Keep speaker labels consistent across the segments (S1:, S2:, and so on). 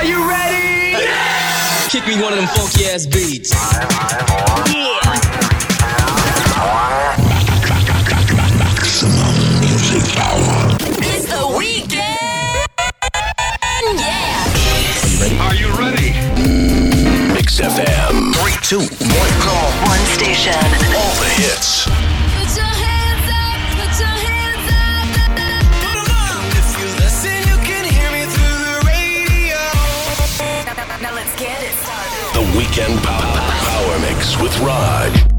S1: Are you ready?
S2: Yeah! Kick me one of them funky ass beats. Yeah.
S3: Maximum music power.
S4: It's the weekend.
S3: Yeah.
S5: Are you ready?
S3: Mix FM.
S5: Three, two, one. Call
S4: one station.
S5: All the hits.
S3: Weekend Power, Power Mix with Raj.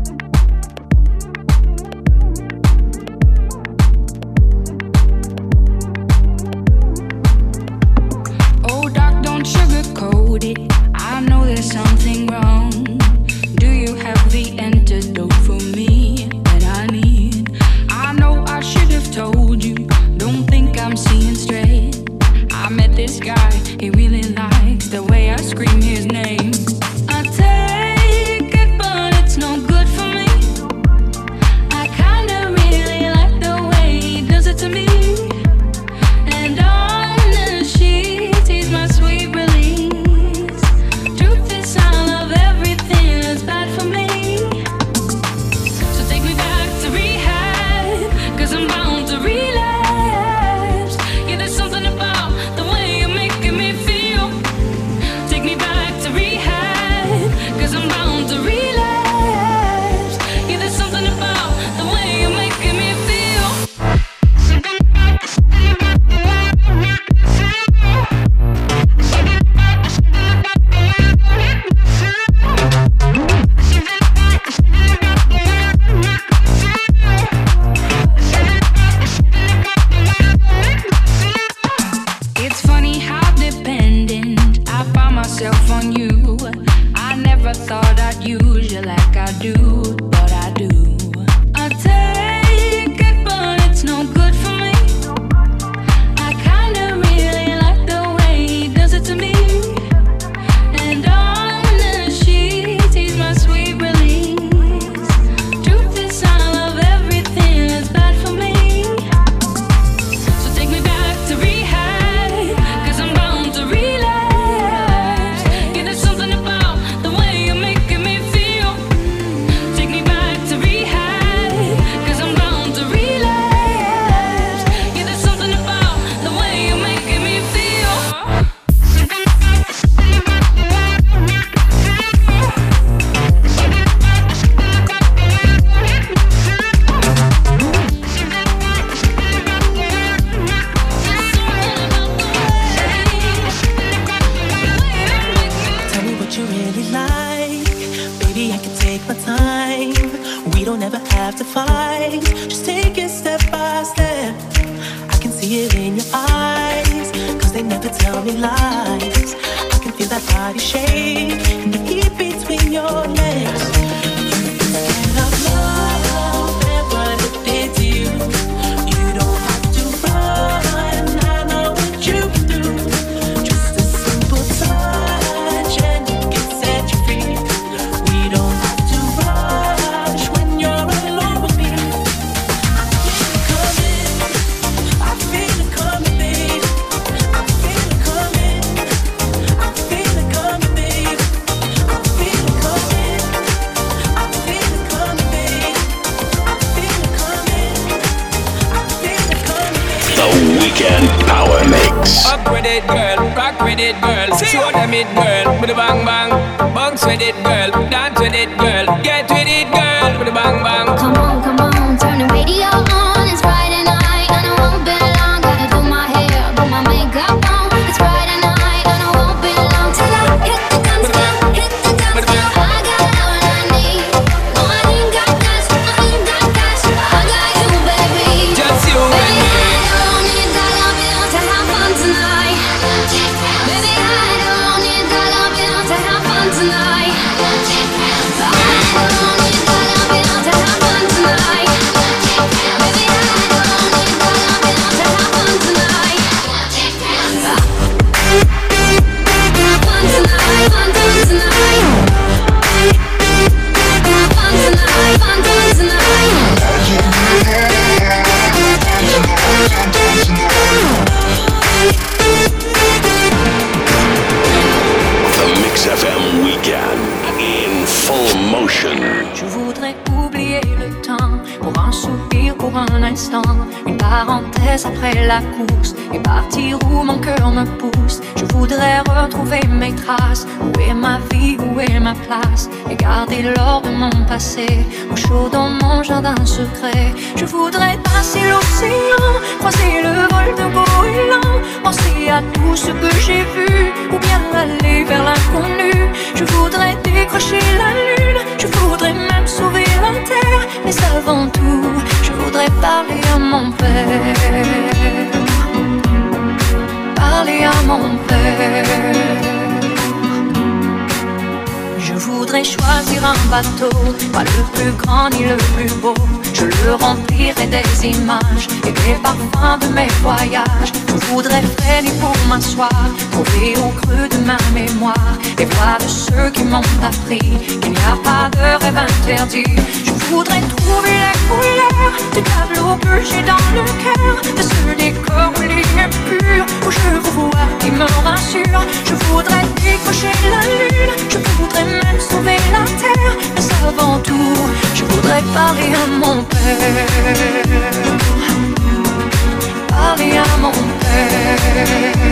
S6: with it,
S1: girl. Rock with it, girl. Show them it, girl. With the bang bang. Bounce with it, girl. Dance with it, girl.
S7: au chaud dans mon jardin secret. Je voudrais passer l'océan, croiser le vol de goéland, penser à tout ce que j'ai vu, ou bien aller vers l'inconnu. pas le plus grand ni le plus beau. Je le remplirai des images et des parfums de mes voyages. Je voudrais freiner pour m'asseoir, trouver au creux de ma mémoire les voix de ceux qui m'ont appris qu'il n'y a pas de rêve interdit. Je voudrais trouver la couleur du tableau que j'ai dans le cœur, de ce décor où est pur, où je vous vois qui me rassure. Je voudrais décrocher la lune, je voudrais même sauver la terre, mais avant tout, je voudrais parler à mon père. Parler à mon père.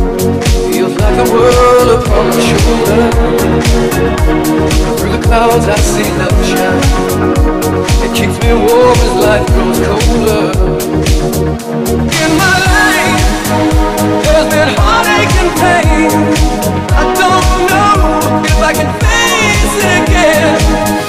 S8: the world
S9: upon my shoulder Through the clouds I see love shine It keeps me warm as life grows colder. In my life There's been heartache and pain. I don't know if I can face it again.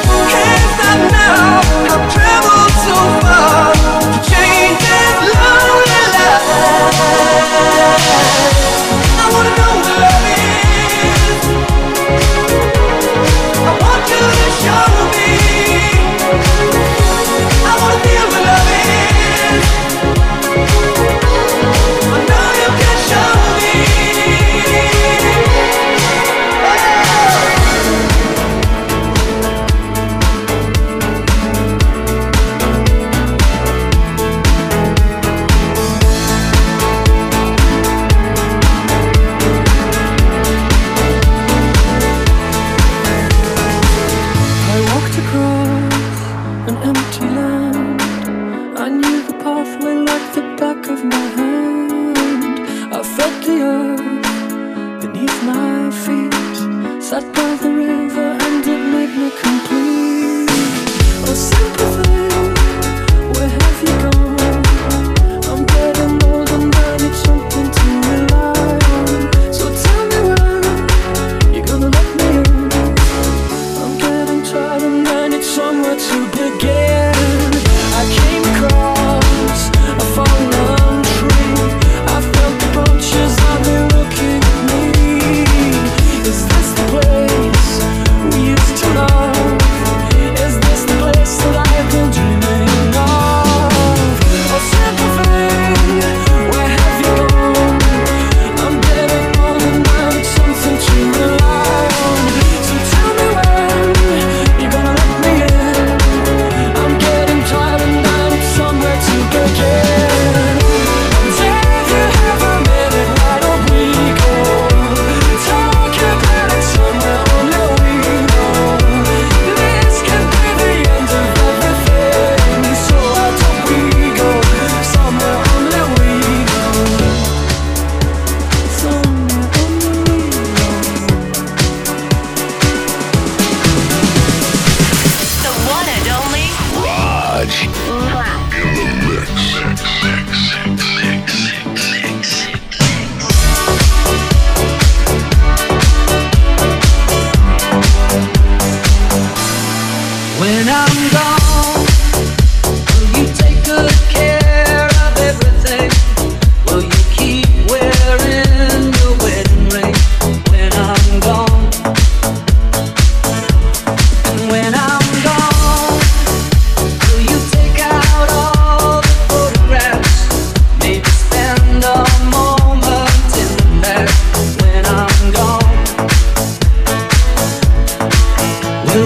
S9: Reach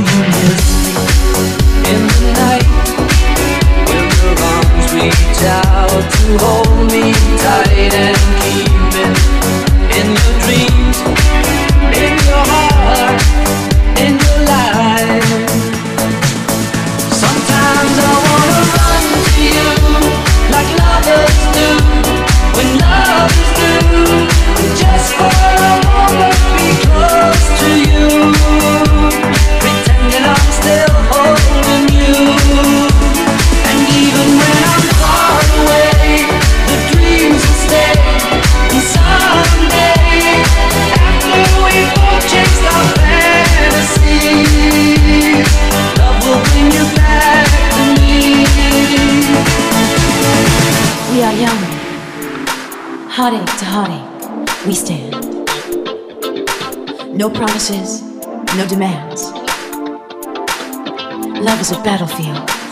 S9: out to
S10: hold me tight and keep
S3: promises, no demands. Love is a battlefield.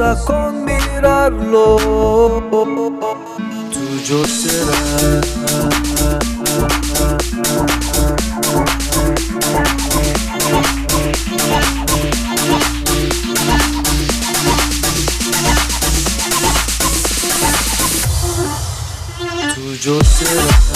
S10: Basta con mirarlo, tuyo será. Tuyo será.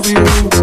S3: Over you.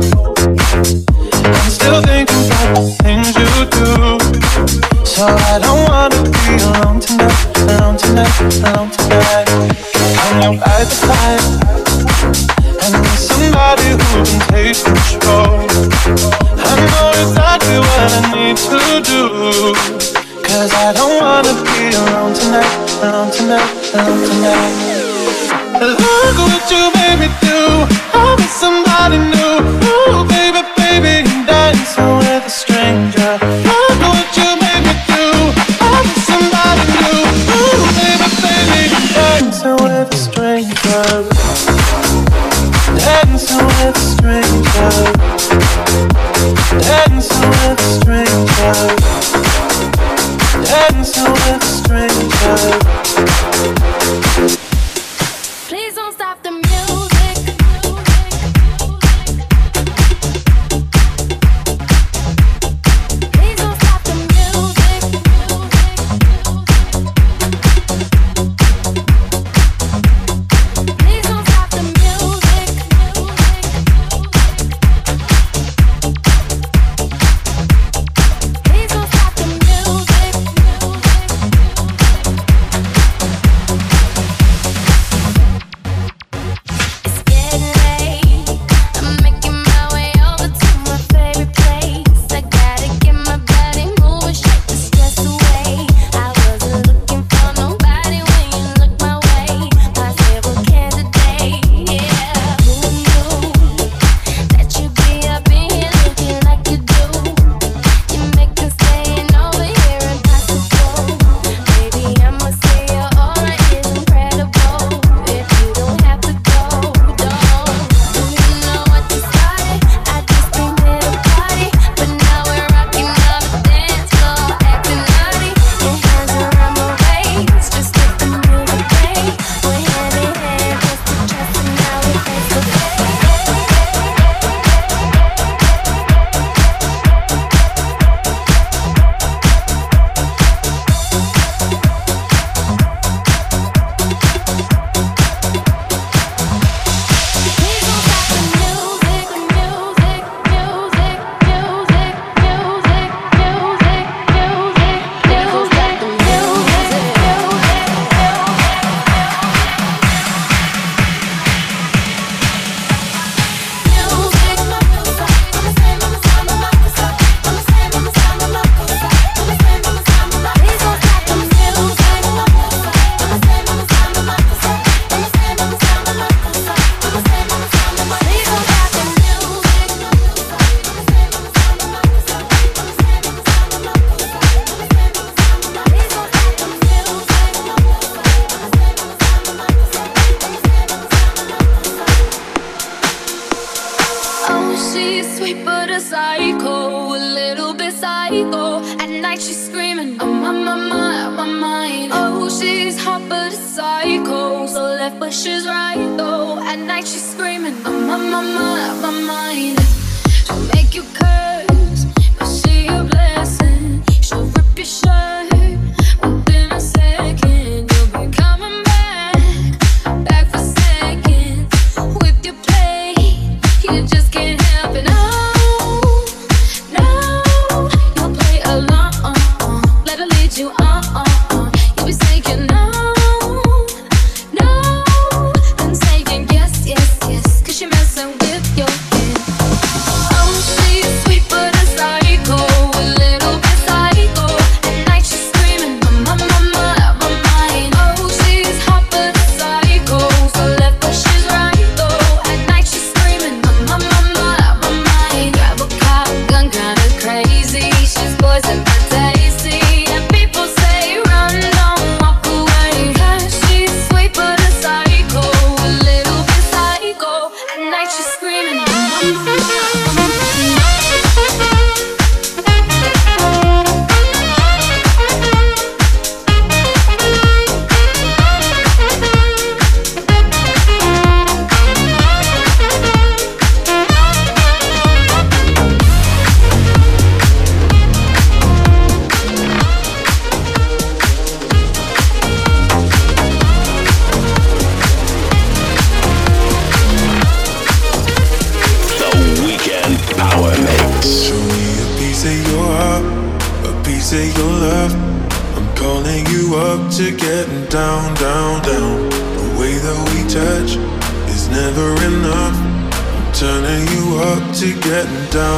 S3: So
S11: left but she's right